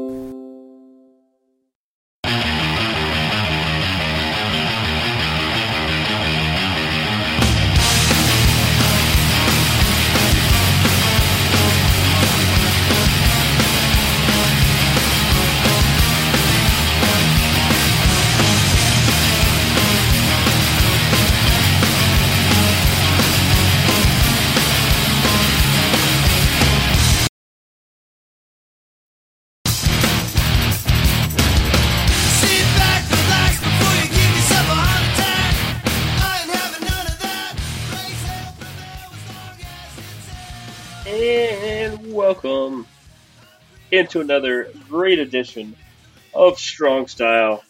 Sit into another great edition of Strong Style,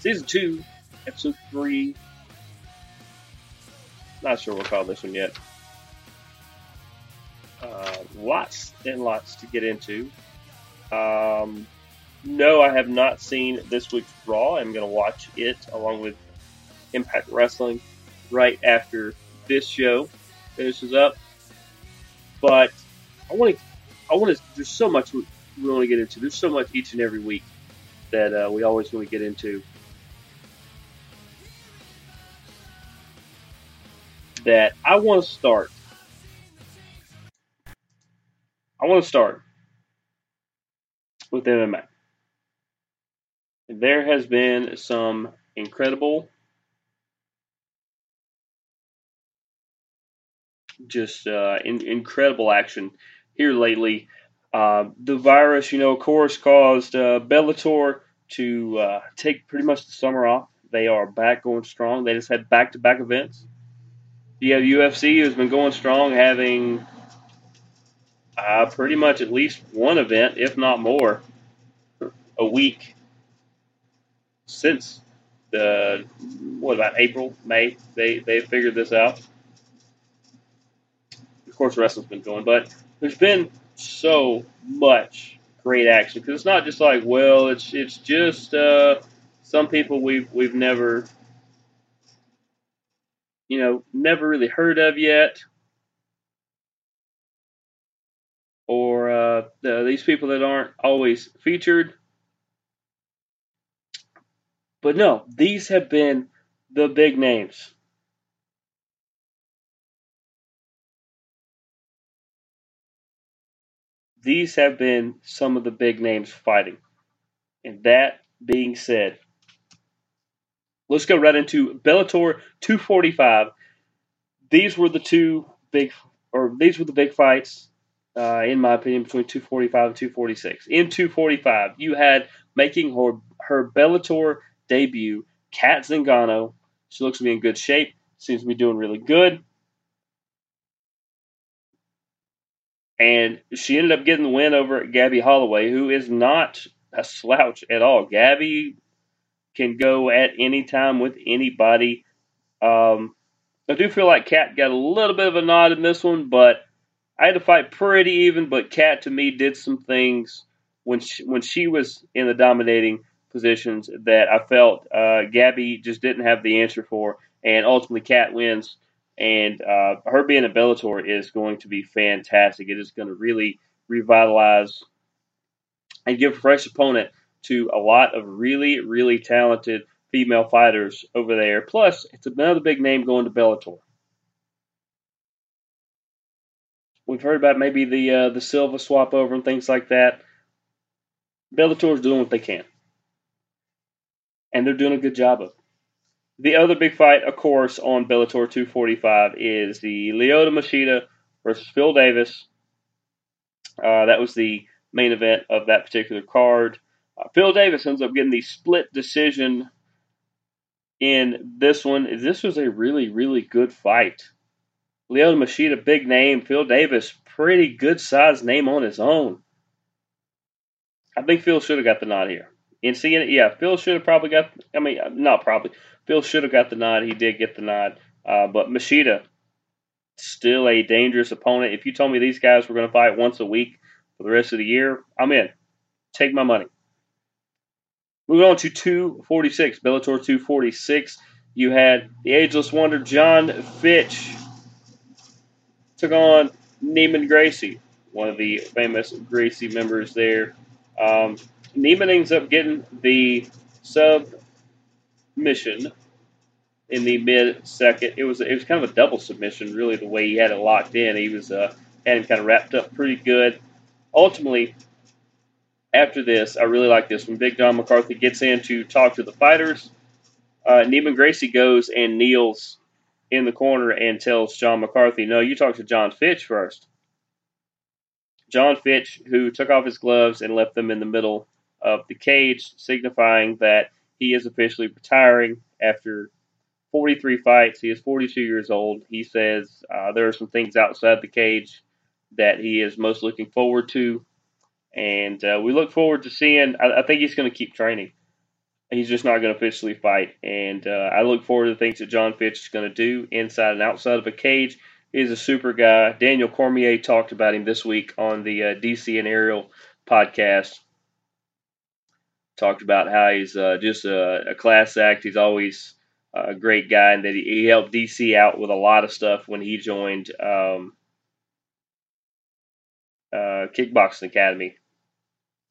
Season 2, Episode 3. Not sure we'll call this one yet. Uh, lots and lots to get into. Um, no, I have not seen this week's Raw. I'm going to watch it along with Impact Wrestling right after this show finishes up but I want to, I want to. There's so much we want to get into. There's so much each and every week that uh, we always want to get into. That I want to start. I want to start with MMA. There has been some incredible just uh, in, incredible action here lately. Uh, the virus, you know, of course, caused uh, Bellator to uh, take pretty much the summer off. They are back going strong. They just had back to back events. You have UFC who's been going strong, having uh, pretty much at least one event, if not more, a week since the what about April, May? They they figured this out of course, wrestling's been going, but there's been so much great action because it's not just like, well, it's it's just uh, some people we've we've never, you know, never really heard of yet, or uh, the, these people that aren't always featured. But no, these have been the big names. These have been some of the big names fighting. And that being said, let's go right into Bellator 245. These were the two big, or these were the big fights, uh, in my opinion, between 245 and 246. In 245, you had making her, her Bellator debut, Cat Zingano. She looks to be in good shape. Seems to be doing really good. And she ended up getting the win over Gabby Holloway, who is not a slouch at all. Gabby can go at any time with anybody. Um, I do feel like Cat got a little bit of a nod in this one, but I had to fight pretty even. But Cat to me did some things when she, when she was in the dominating positions that I felt uh, Gabby just didn't have the answer for, and ultimately Cat wins and uh, her being a Bellator is going to be fantastic. It is going to really revitalize and give a fresh opponent to a lot of really, really talented female fighters over there. Plus, it's another big name going to Bellator. We've heard about maybe the uh, the Silva swap over and things like that. Bellator's doing what they can, and they're doing a good job of it. The other big fight, of course, on Bellator 245 is the Lyoto Machida versus Phil Davis. Uh, that was the main event of that particular card. Uh, Phil Davis ends up getting the split decision in this one. This was a really, really good fight. Lyoto Machida, big name. Phil Davis, pretty good sized name on his own. I think Phil should have got the nod here. And seeing it, yeah, Phil should have probably got. I mean, not probably. Phil should have got the nod. He did get the nod. Uh, but Machida, still a dangerous opponent. If you told me these guys were going to fight once a week for the rest of the year, I'm in. Take my money. Moving on to 246, Bellator 246. You had the ageless wonder John Fitch took on Neiman Gracie, one of the famous Gracie members there. Um, Neiman ends up getting the submission in the mid second. It was it was kind of a double submission, really, the way he had it locked in. He was uh, had him kind of wrapped up pretty good. Ultimately, after this, I really like this when Big John McCarthy gets in to talk to the fighters. Uh, Neiman Gracie goes and kneels in the corner and tells John McCarthy, "No, you talk to John Fitch first. John Fitch, who took off his gloves and left them in the middle of the cage, signifying that he is officially retiring after 43 fights. He is 42 years old. He says uh, there are some things outside the cage that he is most looking forward to. And uh, we look forward to seeing. I, I think he's going to keep training. He's just not going to officially fight. And uh, I look forward to the things that John Fitch is going to do inside and outside of a cage. He's a super guy. Daniel Cormier talked about him this week on the uh, DC and Ariel podcast. Talked about how he's uh, just a, a class act. He's always a great guy, and that he, he helped DC out with a lot of stuff when he joined um, uh, Kickboxing Academy,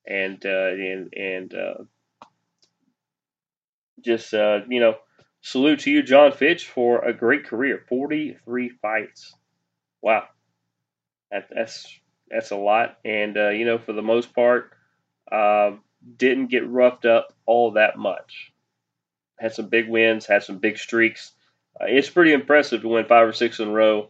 and uh, and and uh, just uh, you know, salute to you, John Fitch, for a great career. Forty three fights. Wow, that, that's that's a lot, and uh, you know, for the most part, uh, didn't get roughed up all that much. Had some big wins, had some big streaks. Uh, it's pretty impressive to win five or six in a row,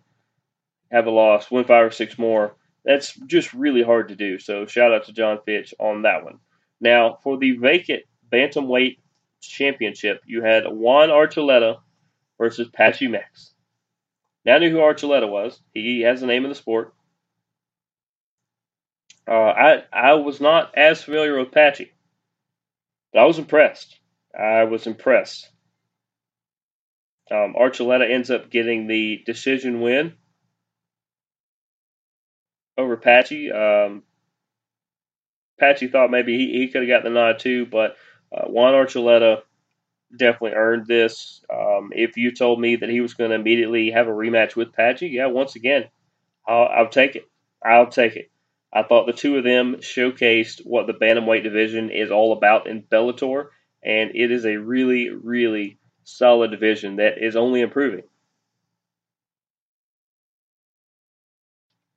have a loss, win five or six more. That's just really hard to do. So shout out to John Fitch on that one. Now for the vacant bantamweight championship, you had Juan Archuleta versus Patchy Mix. Now I knew who Archuleta was. He has the name of the sport. Uh, I I was not as familiar with Patchy, but I was impressed. I was impressed. Um, Archuleta ends up getting the decision win over Patchy. Um, Patchy thought maybe he, he could have got the nod too, but uh, Juan Archuleta definitely earned this. Um, if you told me that he was going to immediately have a rematch with Patchy, yeah, once again, I'll, I'll take it. I'll take it. I thought the two of them showcased what the bantamweight division is all about in Bellator, and it is a really, really solid division that is only improving.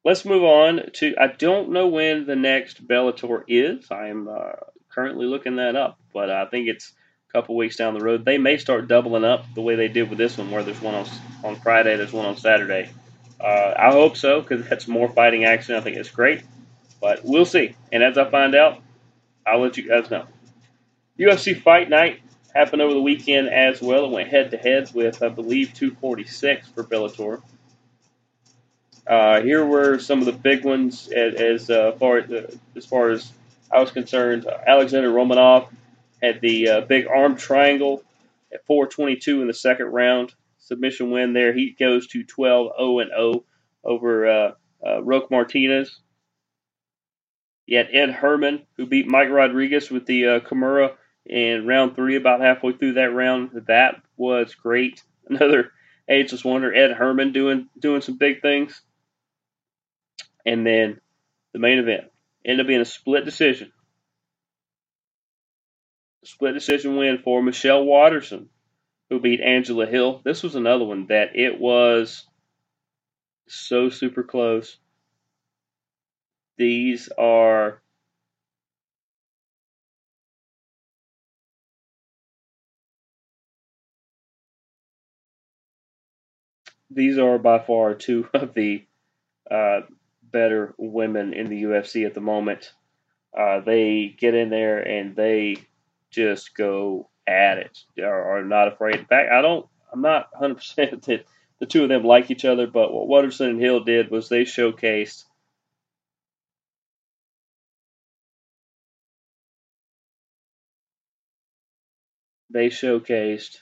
Let's move on to. I don't know when the next Bellator is. I'm uh, currently looking that up, but I think it's a couple weeks down the road. They may start doubling up the way they did with this one, where there's one on, on Friday, there's one on Saturday. Uh, I hope so because that's more fighting action. I think it's great, but we'll see. And as I find out, I'll let you guys know. UFC Fight Night happened over the weekend as well. It went head to head with, I believe, 246 for Bellator. Uh, here were some of the big ones as, as uh, far as far as I was concerned. Alexander Romanov had the uh, big arm triangle at 422 in the second round submission win there. He goes to 12 0 and 0 over uh, uh, Roque Martinez. You had Ed Herman who beat Mike Rodriguez with the uh, Kimura in round three, about halfway through that round. That was great. Another ageless wonder, Ed Herman doing doing some big things. And then the main event ended up being a split decision. Split decision win for Michelle Waterson, who beat Angela Hill. This was another one that it was so super close. These are these are by far two of the uh, better women in the UFC at the moment. Uh, they get in there and they just go at it. Are, are not afraid. In fact, I don't. I'm not 100 percent that the two of them like each other, but what Waterson and Hill did was they showcased they showcased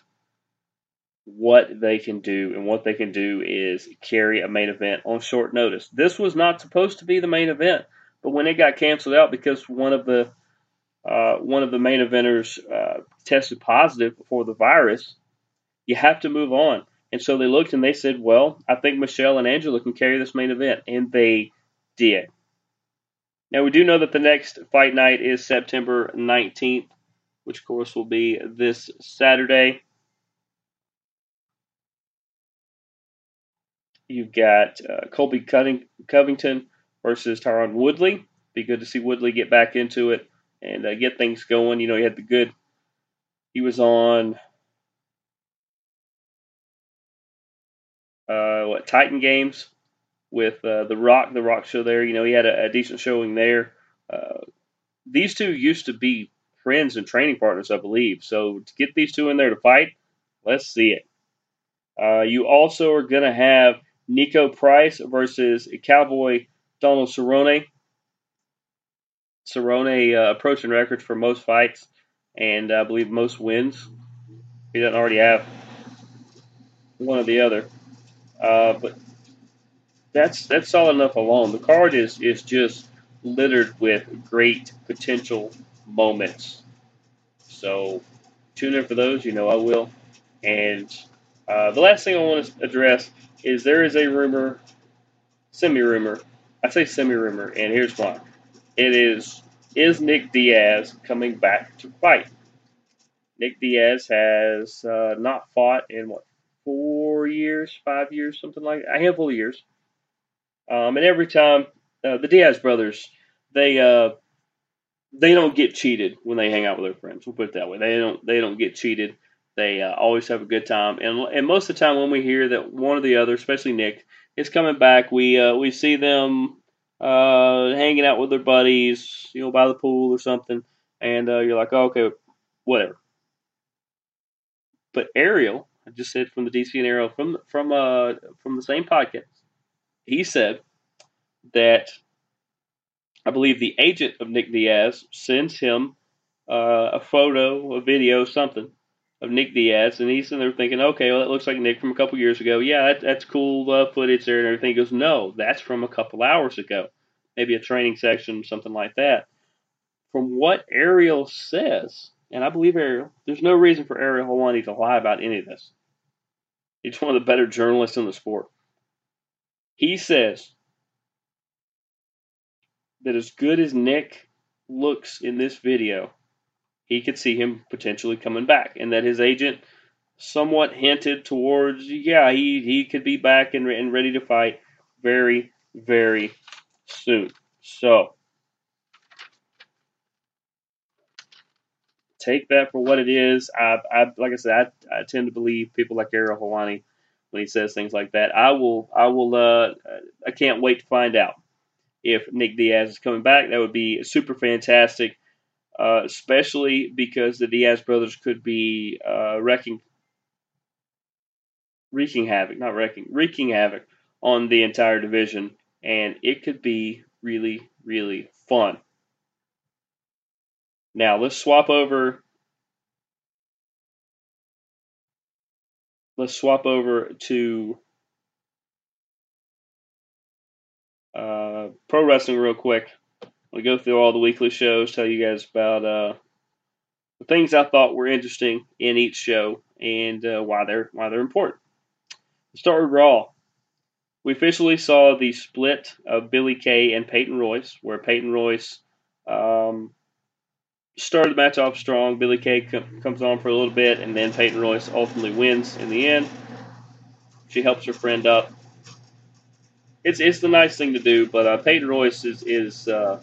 what they can do, and what they can do is carry a main event on short notice. This was not supposed to be the main event, but when it got canceled out because one of the uh, one of the main eventers uh, tested positive for the virus, you have to move on. And so they looked and they said, "Well, I think Michelle and Angela can carry this main event," and they did. Now we do know that the next fight night is September 19th, which of course will be this Saturday. You've got uh, Colby Cutting- Covington versus Tyron Woodley. Be good to see Woodley get back into it and uh, get things going. You know, he had the good. He was on uh, what Titan Games with uh, the Rock, the Rock show there. You know, he had a, a decent showing there. Uh, these two used to be friends and training partners, I believe. So to get these two in there to fight, let's see it. Uh, you also are going to have Niko Price versus Cowboy Donald Cerrone. Cerrone uh, approaching records for most fights and I believe most wins. He doesn't already have one or the other. Uh, but that's that's solid enough alone. The card is is just littered with great potential moments. So tune in for those. You know I will. And uh, the last thing I want to address is there is a rumor, semi rumor. I say semi rumor, and here's why. It is is Nick Diaz coming back to fight? Nick Diaz has uh, not fought in what four years, five years, something like a handful of years. Um, and every time uh, the Diaz brothers, they uh, they don't get cheated when they hang out with their friends. We'll put it that way. They don't they don't get cheated. They uh, always have a good time. And and most of the time when we hear that one or the other, especially Nick, is coming back, we uh, we see them uh, hanging out with their buddies, you know, by the pool or something, and uh, you're like, oh, okay, whatever. But Ariel, I just said from the DC and Ariel from from uh from the same podcast, he said that I believe the agent of Nick Diaz sends him uh, a photo, a video, something of Nick Diaz, and he's in there thinking, okay, well, that looks like Nick from a couple years ago. Yeah, that, that's cool uh, footage there and everything. He goes, no, that's from a couple hours ago, maybe a training section, something like that. From what Ariel says, and I believe Ariel, there's no reason for Ariel Helwani to lie about any of this. He's one of the better journalists in the sport. He says that as good as Nick looks in this video, he could see him potentially coming back, and that his agent somewhat hinted towards, yeah, he, he could be back and, and ready to fight very, very soon. So, take that for what it is. I, I like I said, I, I tend to believe people like Ariel Helwani when he says things like that. I will, I will, uh, I can't wait to find out if Nick Diaz is coming back. That would be super fantastic uh, especially because the Diaz brothers could be uh, wrecking, wreaking havoc, not wrecking, wreaking havoc on the entire division, and it could be really, really fun. Now let's swap over. Let's swap over to uh, pro wrestling real quick. We go through all the weekly shows, tell you guys about uh, the things I thought were interesting in each show and uh, why they're why they're important. Let's start with Raw. We officially saw the split of Billie Kay and Peyton Royce, where Peyton Royce um, started the match off strong. Billie Kay com- comes on for a little bit, and then Peyton Royce ultimately wins in the end. She helps her friend up. It's it's the nice thing to do, but uh, Peyton Royce is is uh,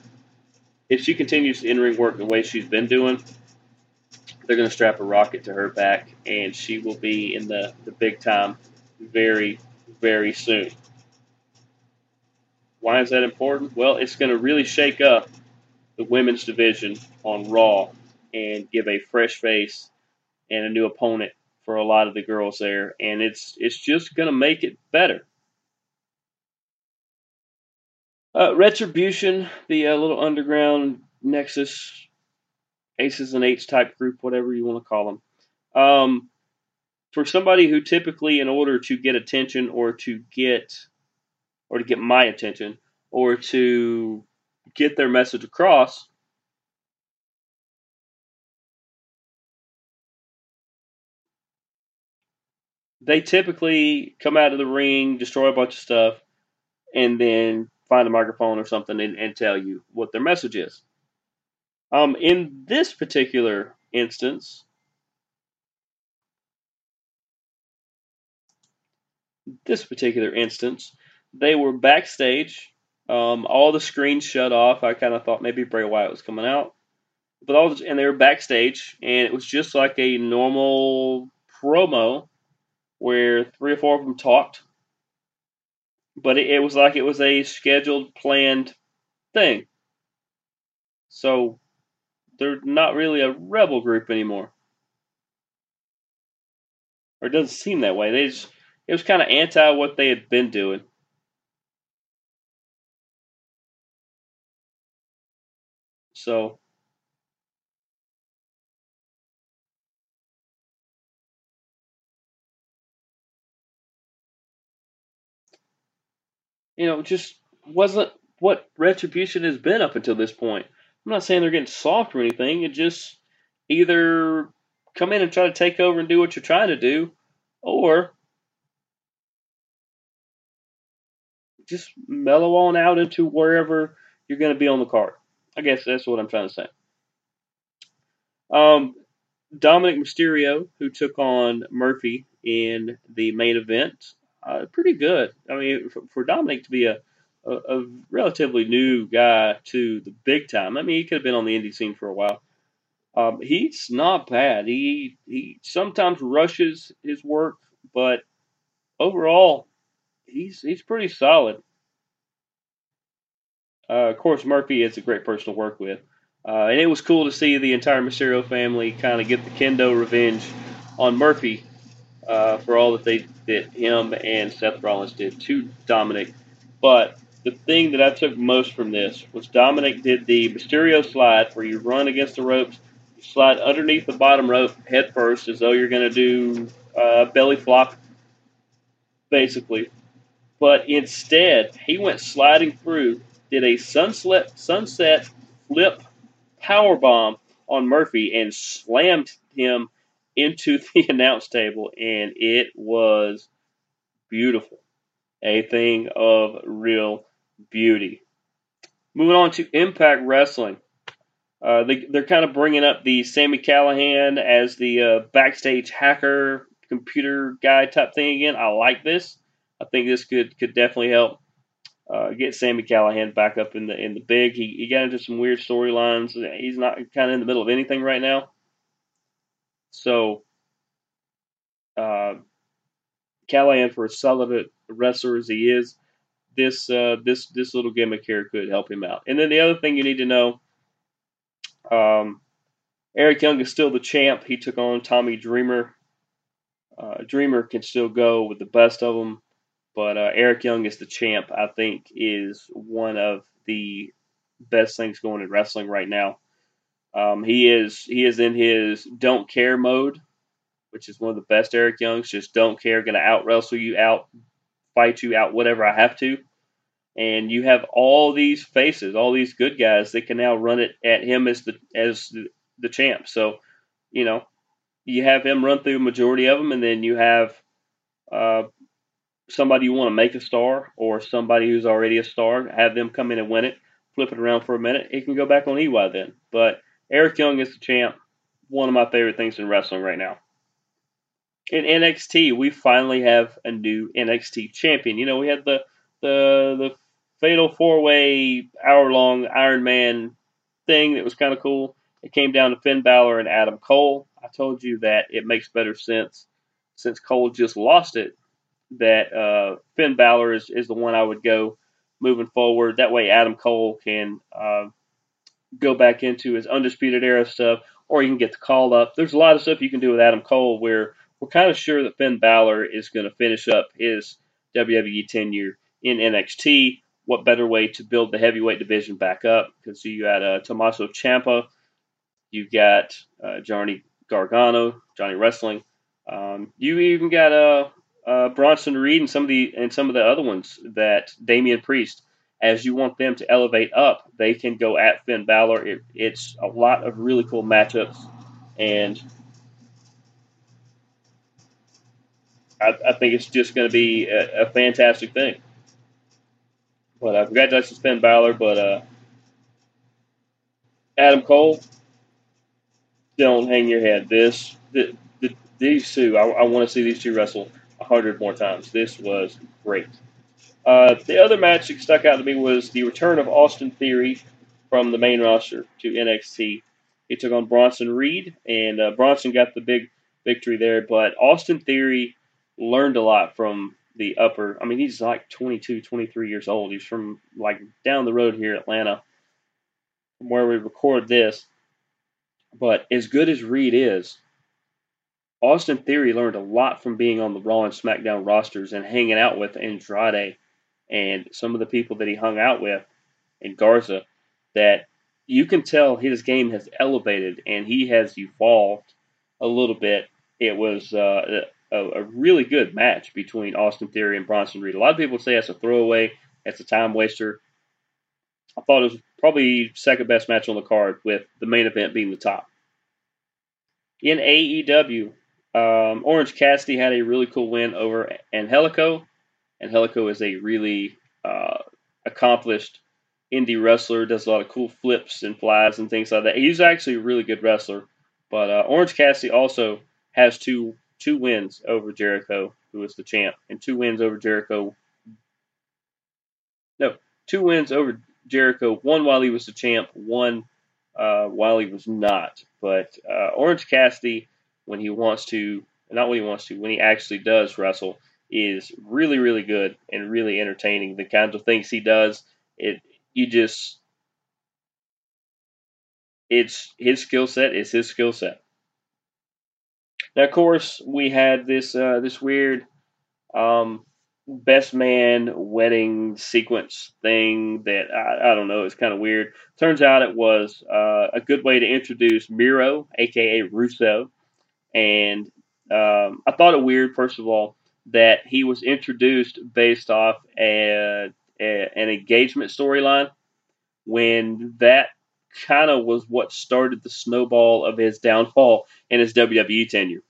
if she continues to in ring work the way she's been doing, they're going to strap a rocket to her back, and she will be in the, the big time very, very soon. Why is that important? Well, it's going to really shake up the women's division on Raw and give a fresh face and a new opponent for a lot of the girls there, and it's it's just going to make it better. Uh, Retribution, the uh, little underground Nexus, Aces and Eights type group, whatever you want to call them. Um, for somebody who typically, in order to get attention or to get, or to get my attention, or to get their message across, they typically come out of the ring, destroy a bunch of stuff, and then find a microphone or something and, and tell you what their message is. Um, in this particular instance, this particular instance, they were backstage. Um, all the screens shut off. I kind of thought maybe Bray Wyatt was coming out, but all the, and they were backstage, and it was just like a normal promo where three or four of them talked, but it, it was like it was a scheduled, planned thing. So they're not really a rebel group anymore, or it doesn't seem that way. They just it was kind of anti what they had been doing. So you know, just wasn't what retribution has been up until this point. I'm not saying they're getting soft or anything. It just either come in and try to take over and do what you're trying to do, or just mellow on out into wherever you're going to be on the card. I guess that's what I'm trying to say. Um, Dominic Mysterio, who took on Murphy in the main event, uh, pretty good. I mean, for, for Dominic to be a, a, a relatively new guy to the big time, I mean, he could have been on the indie scene for a while. Um, he's not bad. He he sometimes rushes his work, but overall, he's he's pretty solid. Uh, of course, Murphy is a great person to work with, uh, and it was cool to see the entire Mysterio family kind of get the kendo revenge on Murphy uh, for all that they that him and Seth Rollins did to Dominic. But the thing that I took most from this was Dominic did the Mysterio slide where you run against the ropes, you slide underneath the bottom rope head first as though you're going to do uh, belly flop, basically. But instead, he went sliding through, did a sunset sunset flip power bomb on Murphy and slammed him into the announce table, and it was beautiful. A thing of real beauty. Moving on to Impact Wrestling. Uh, they, they're kind of bringing up the Sami Callihan as the uh, backstage hacker, computer guy type thing again. I like this. I think this could could definitely help uh, get Sami Callihan back up in the in the big. He, he got into some weird storylines. He's not kind of in the middle of anything right now. So, uh, Callihan, for as solid a wrestler as he is, this uh, this this little gimmick here could help him out. And then the other thing you need to know, um, Eric Young is still the champ. He took on Tommy Dreamer. Uh, Dreamer can still go with the best of them, but uh, Eric Young is the champ. I think is one of the best things going in wrestling right now. Um, he is he is in his don't care mode, which is one of the best Eric Youngs. Just don't care, to out wrestle you, out fight you, out whatever I have to. And you have all these faces, all these good guys that can now run it at him as the as the, the champ. So, you know, you have him run through a majority of them, and then you have uh, somebody you want to make a star or somebody who's already a star, have them come in and win it, flip it around for a minute. It can go back on EY then. But Eric Young is the champ. One of my favorite things in wrestling right now. In NXT, we finally have a new NXT champion. You know, we had the the the fatal four way hour long Iron Man thing that was kind of cool. It came down to Finn Balor and Adam Cole. I told you that it makes better sense since Cole just lost it. That uh, Finn Balor is, is the one I would go moving forward. That way, Adam Cole can uh, go back into his undisputed era stuff, or you can get the call up. There's a lot of stuff you can do with Adam Cole where we're kind of sure that Finn Balor is going to finish up his WWE tenure in NXT. What better way to build the heavyweight division back up? Because you got uh, Tommaso Ciampa, you got uh, Johnny Gargano, Johnny Wrestling. Um, you even got uh, uh, Bronson Reed and some of the and some of the other ones that Damian Priest. As you want them to elevate up, they can go at Finn Balor. It, it's a lot of really cool matchups, and I, I think it's just going to be a, a fantastic thing. But uh, congratulations, Finn Balor. But uh, Adam Cole, don't hang your head. This, the, the, these two, I, I want to see these two wrestle a hundred more times. This was great. Uh, the other match that stuck out to me was the return of Austin Theory from the main roster to NXT. He took on Bronson Reed, and uh, Bronson got the big victory there. But Austin Theory learned a lot from the upper. I mean, he's like 22, 23 years old. He's from like down the road here, in Atlanta, from where we record this. But as good as Reed is, Austin Theory learned a lot from being on the Raw and SmackDown rosters and hanging out with Andrade and some of the people that he hung out with and Garza that you can tell his game has elevated and he has evolved a little bit. It was uh, a, a really good match between Austin Theory and Bronson Reed. A lot of people say that's a throwaway, that's a time waster. I thought it was probably second best match on the card, with the main event being the top. In AEW, um, Orange Cassidy had a really cool win over Angelico. Angelico is a really uh, accomplished indie wrestler, does a lot of cool flips and flies and things like that. He's actually a really good wrestler. But uh, Orange Cassidy also has two two wins over Jericho, who is the champ, and two wins over Jericho. No, two wins over Jericho. One while he was the champ, one uh, while he was not. But uh, Orange Cassidy, when he wants to, not when he wants to, when he actually does wrestle, is really, really good and really entertaining. The kinds of things he does, it you just, it's his skill set. Is his skill set. Now, of course, we had this uh, this weird um, best man wedding sequence thing that I, I don't know. It's kind of weird. Turns out it was uh, a good way to introduce Miro, aka Rusev, and um, I thought it weird first of all that he was introduced based off a, a an engagement storyline when that kind of was what started the snowball of his downfall in his WWE tenure.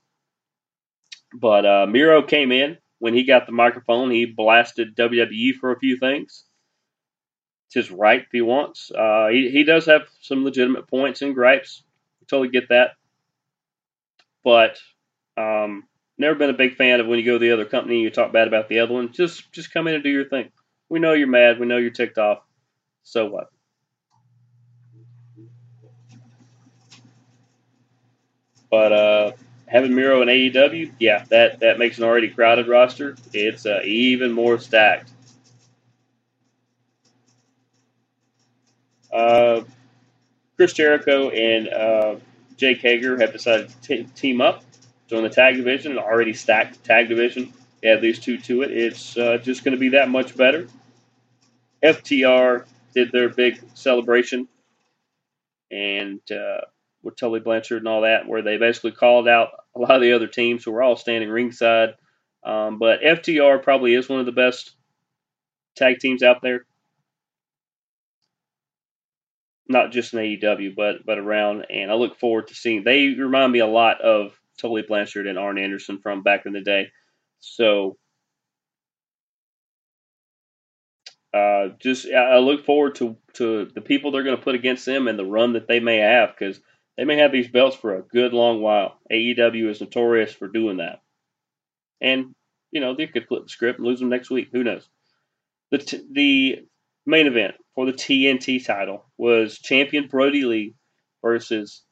But uh, Miro came in when he got the microphone. He blasted WWE for a few things. It's his right if he wants. Uh, he, he does have some legitimate points and gripes. I totally get that. But um, never been a big fan of when you go to the other company and you talk bad about the other one. Just just come in and do your thing. We know you're mad. We know you're ticked off. So what? But uh, having Miro in AEW, yeah, that, that makes an already crowded roster. It's uh, even more stacked. Uh, Chris Jericho and uh, Jake Hager have decided to t- team up, join the tag division, an already stacked tag division. Add these two to it. It's uh, just going to be that much better. FTR did their big celebration, and uh, with Tully Blanchard and all that, where they basically called out a lot of the other teams who were all standing ringside. Um, but FTR probably is one of the best tag teams out there. Not just in AEW, but but around, and I look forward to seeing. They remind me a lot of Tully Blanchard and Arn Anderson from back in the day. So uh, just I look forward to to the people they're going to put against them and the run that they may have because they may have these belts for a good long while. AEW is notorious for doing that, and you know they could flip the script and lose them next week. Who knows? The t- the main event for the TNT title was champion Brodie Lee versus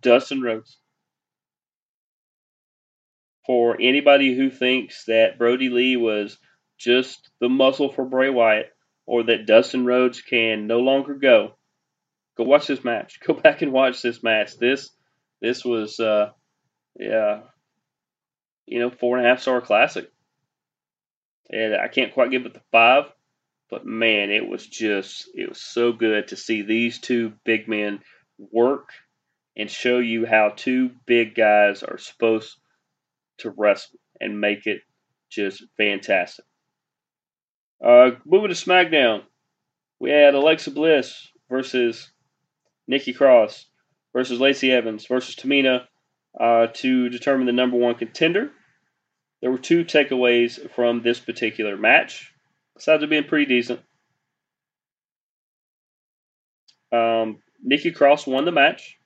Dustin Rhodes. For anybody who thinks that Brodie Lee was just the muscle for Bray Wyatt or that Dustin Rhodes can no longer go, go watch this match. Go back and watch this match. This this was uh yeah you know, four and a half star classic. And I can't quite give it the five, but man, it was just it was so good to see these two big men work and show you how two big guys are supposed to wrestle and make it just fantastic. Uh, moving to SmackDown, we had Alexa Bliss versus Nikki Cross versus Lacey Evans versus Tamina uh, to determine the number one contender. There were two takeaways from this particular match. besides it being pretty decent. Um, Nikki Cross won the match,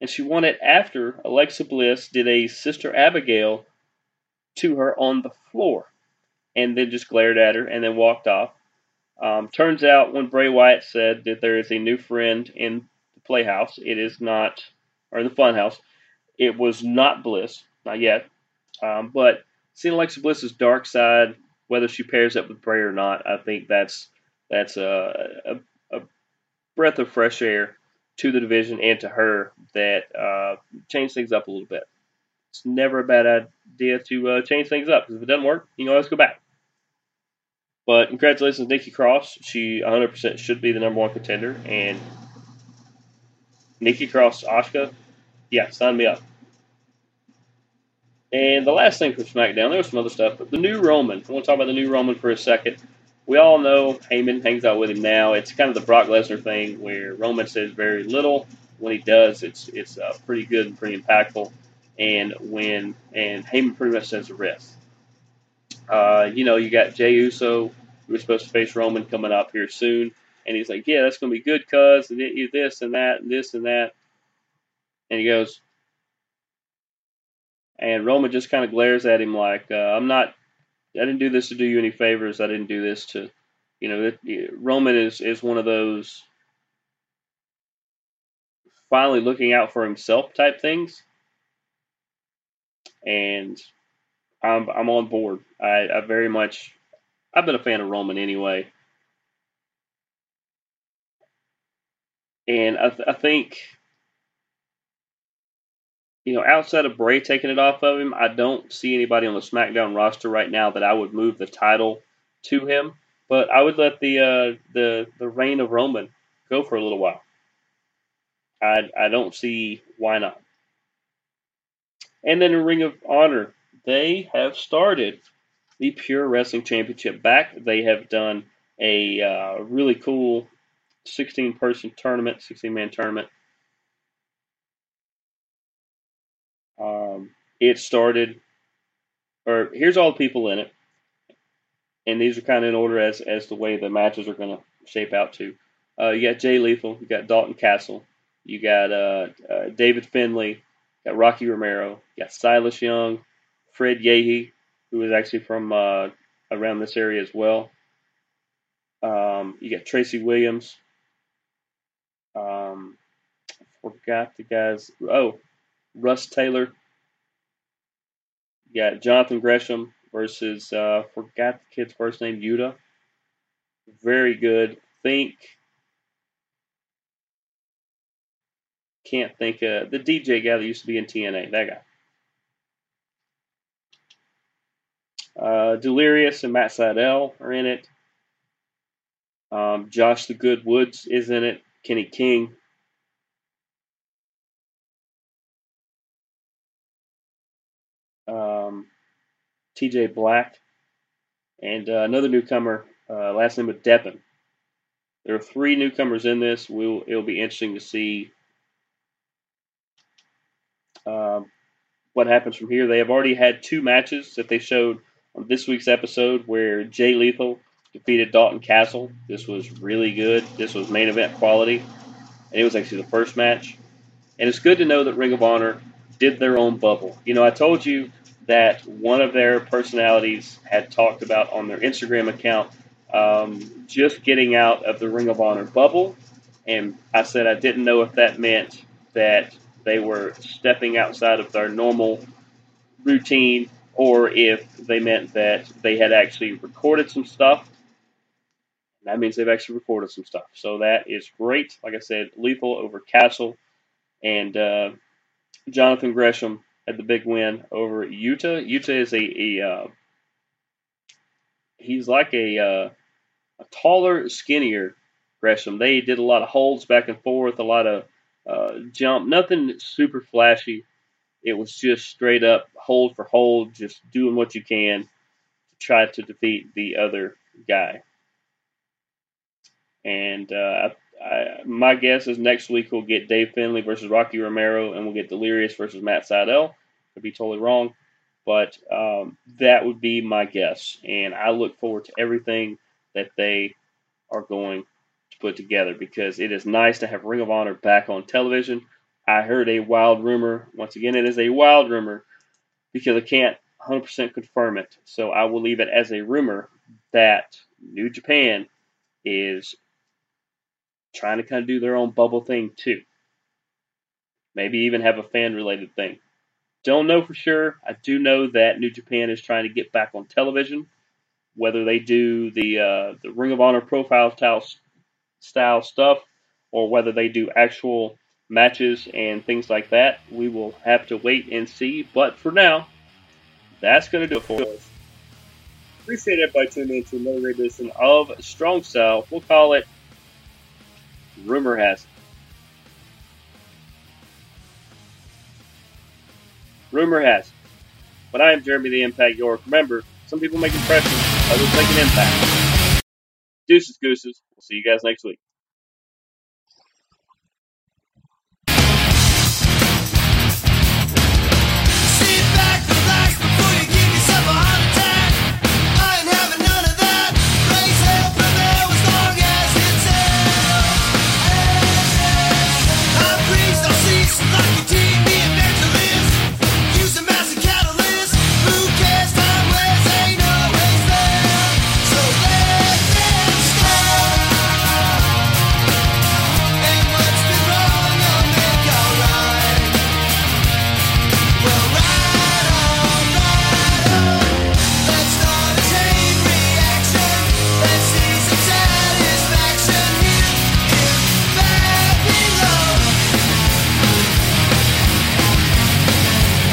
and she won it after Alexa Bliss did a Sister Abigail to her on the floor, and then just glared at her and then walked off. Um, turns out when Bray Wyatt said that there is a new friend in the Playhouse, it is not, or in the Funhouse, it was not Bliss, not yet. Um, but seeing Alexa Bliss's dark side, whether she pairs up with Bray or not, I think that's that's a, a, a breath of fresh air to the division and to her that uh, change things up a little bit. It's never a bad idea to uh, change things up because if it doesn't work, you can always go back. But congratulations, Nikki Cross. She 100% should be the number one contender. And Nikki Cross, Oshka, yeah, sign me up. And the last thing from SmackDown, there was some other stuff, but the new Roman. I want to talk about the new Roman for a second. We all know Heyman hangs out with him now. It's kind of the Brock Lesnar thing where Roman says very little. When he does, it's it's uh, pretty good and pretty impactful. And when and Heyman pretty much says the rest. Uh, you know, you got Jey Uso, who was supposed to face Roman coming up here soon, and he's like, "Yeah, that's going to be good, cuz and this and that and this and that." And he goes, and Roman just kind of glares at him like, uh, "I'm not. I didn't do this to do you any favors. I didn't do this to, you know." It, Roman is is one of those finally looking out for himself type things, and I'm I'm on board. I, I very much. I've been a fan of Roman anyway, and I, th- I think. You know, outside of Bray taking it off of him, I don't see anybody on the SmackDown roster right now that I would move the title to him. But I would let the uh, the the reign of Roman go for a little while. I I don't see why not. And then in Ring of Honor, they have started the Pure Wrestling Championship back. They have done a uh, really cool 16 person tournament, 16 man tournament. Um, it started, or here's all the people in it, and these are kind of in order as as the way the matches are going to shape out to. Uh, you got Jay Lethal, you got Dalton Castle, you got uh, uh, David Finlay, got Rocky Romero, got Silas Young, Fred Yehi, who is actually from uh, around this area as well. Um, you got Tracy Williams. Um, forgot the guys. Oh, Rust Taylor. You got Jonathan Gresham versus uh, forgot the kid's first name, Yuta. Very good. Think can't think uh, the DJ guy that used to be in TNA. That guy. Uh, Delirious and Matt Sydal are in it. Um, Josh the Good Woods is in it. Kenny King. Um, TJ Black. And uh, another newcomer, uh, last name of Deppen. There are three newcomers in this. We'll, it'll be interesting to see uh, what happens from here. They have already had two matches that they showed on this week's episode where Jay Lethal defeated Dalton Castle. This was really good. This was main event quality. And it was actually the first match. And it's good to know that Ring of Honor did their own bubble. You know, I told you that one of their personalities had talked about on their Instagram account um, just getting out of the Ring of Honor bubble. And I said I didn't know if that meant that they were stepping outside of their normal routine or if they meant that they had actually recorded some stuff. That means they've actually recorded some stuff. So that is great. Like I said, Lethal over Castle and uh, Jonathan Gresham had the big win over Yuta. Yuta is a, a uh, he's like a uh, a taller, skinnier Gresham. They did a lot of holds back and forth, a lot of uh, jump, nothing super flashy. It was just straight up hold for hold, just doing what you can to try to defeat the other guy. And uh, I, my guess is next week we'll get Dave Finlay versus Rocky Romero, and we'll get Delirious versus Matt Sydal. Could be totally wrong, but um, that would be my guess. And I look forward to everything that they are going to put together because it is nice to have Ring of Honor back on television. I heard a wild rumor. Once again, it is a wild rumor because I can't 100% confirm it. So I will leave it as a rumor that New Japan is trying to kind of do their own bubble thing too. Maybe even have a fan related thing. Don't know for sure. I do know that New Japan is trying to get back on television. Whether they do the uh, the Ring of Honor profile style, style stuff or whether they do actual matches and things like that, we will have to wait and see. But for now, that's going to do it for us. Appreciate everybody tuning in to another edition of Strong Style. We'll call it Rumor Has Rumor has. But I am Jeremy the Impact York. Remember, some people make impressions, others make an impact. Deuces, gooses. We'll see you guys next week.